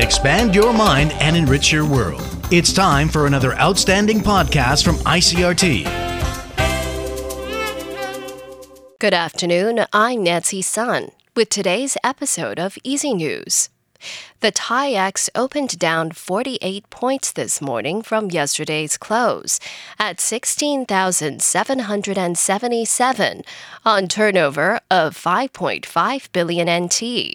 expand your mind, and enrich your world. It's time for another outstanding podcast from ICRT. Good afternoon. I'm Nancy Sun with today's episode of Easy News. The TAIEX opened down 48 points this morning from yesterday's close at 16,777 on turnover of 5.5 billion NT.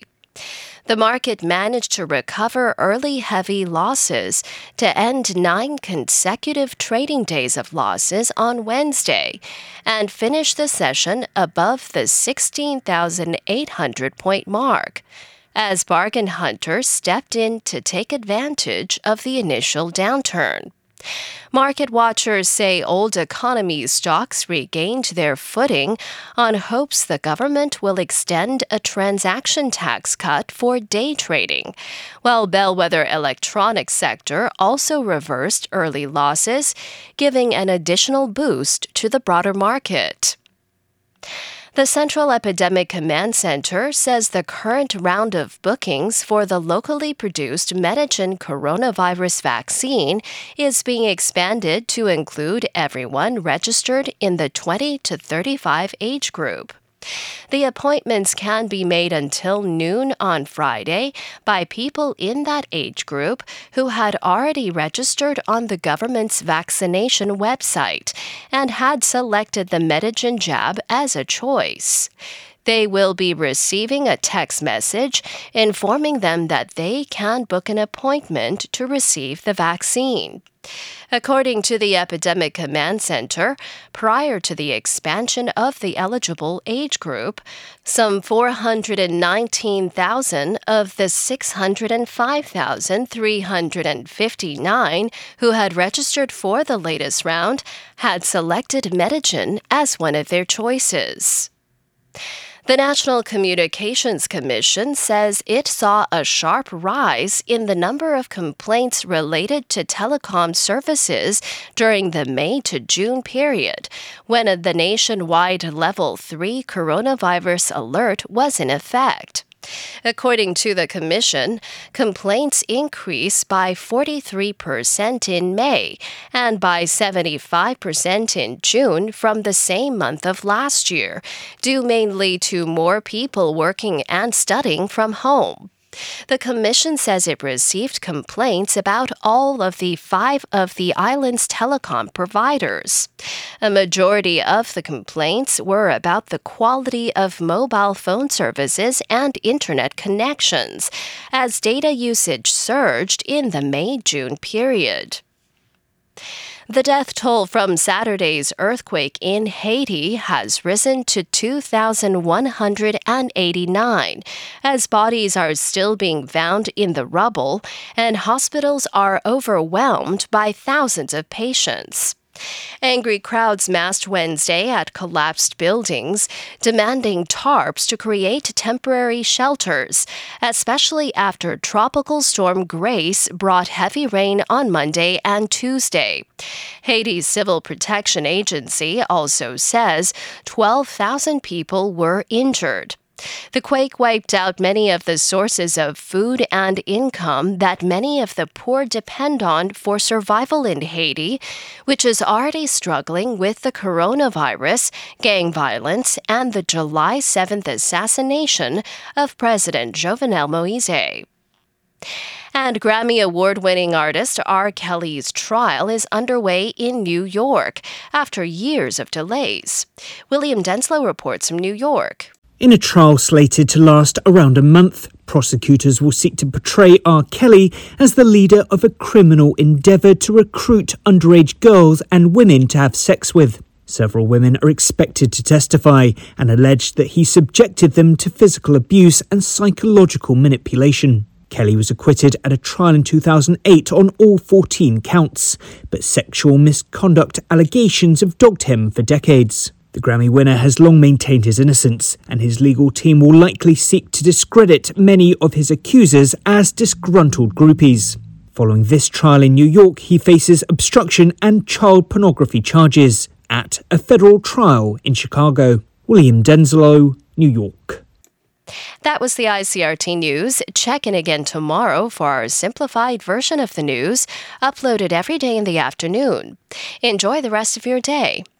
The market managed to recover early heavy losses to end nine consecutive trading days of losses on Wednesday and finish the session above the 16,800 point mark as bargain hunters stepped in to take advantage of the initial downturn. Market watchers say old economy stocks regained their footing on hopes the government will extend a transaction tax cut for day trading, while bellwether electronics sector also reversed early losses, giving an additional boost to the broader market. The Central Epidemic Command Center says the current round of bookings for the locally produced Medigen coronavirus vaccine is being expanded to include everyone registered in the 20 to 35 age group. The appointments can be made until noon on Friday by people in that age group who had already registered on the government's vaccination website and had selected the Medigen jab as a choice they will be receiving a text message informing them that they can book an appointment to receive the vaccine. According to the Epidemic Command Center, prior to the expansion of the eligible age group, some 419,000 of the 605,359 who had registered for the latest round had selected Medigen as one of their choices. The National Communications Commission says it saw a sharp rise in the number of complaints related to telecom services during the May to June period, when the nationwide level 3 coronavirus alert was in effect. According to the Commission, complaints increased by 43% in May and by 75% in June from the same month of last year, due mainly to more people working and studying from home. The Commission says it received complaints about all of the five of the island's telecom providers. A majority of the complaints were about the quality of mobile phone services and internet connections, as data usage surged in the May June period. The death toll from Saturday's earthquake in Haiti has risen to 2,189 as bodies are still being found in the rubble and hospitals are overwhelmed by thousands of patients. Angry crowds massed Wednesday at collapsed buildings, demanding tarps to create temporary shelters, especially after Tropical Storm Grace brought heavy rain on Monday and Tuesday. Haiti's Civil Protection Agency also says 12,000 people were injured. The quake wiped out many of the sources of food and income that many of the poor depend on for survival in Haiti, which is already struggling with the coronavirus, gang violence, and the July 7th assassination of President Jovenel Moise. And Grammy Award winning artist R. Kelly's trial is underway in New York after years of delays. William Denslow reports from New York. In a trial slated to last around a month, prosecutors will seek to portray R. Kelly as the leader of a criminal endeavour to recruit underage girls and women to have sex with. Several women are expected to testify and allege that he subjected them to physical abuse and psychological manipulation. Kelly was acquitted at a trial in 2008 on all 14 counts, but sexual misconduct allegations have dogged him for decades. The Grammy winner has long maintained his innocence, and his legal team will likely seek to discredit many of his accusers as disgruntled groupies. Following this trial in New York, he faces obstruction and child pornography charges at a federal trial in Chicago. William Denslow, New York. That was the ICRT news. Check in again tomorrow for our simplified version of the news, uploaded every day in the afternoon. Enjoy the rest of your day.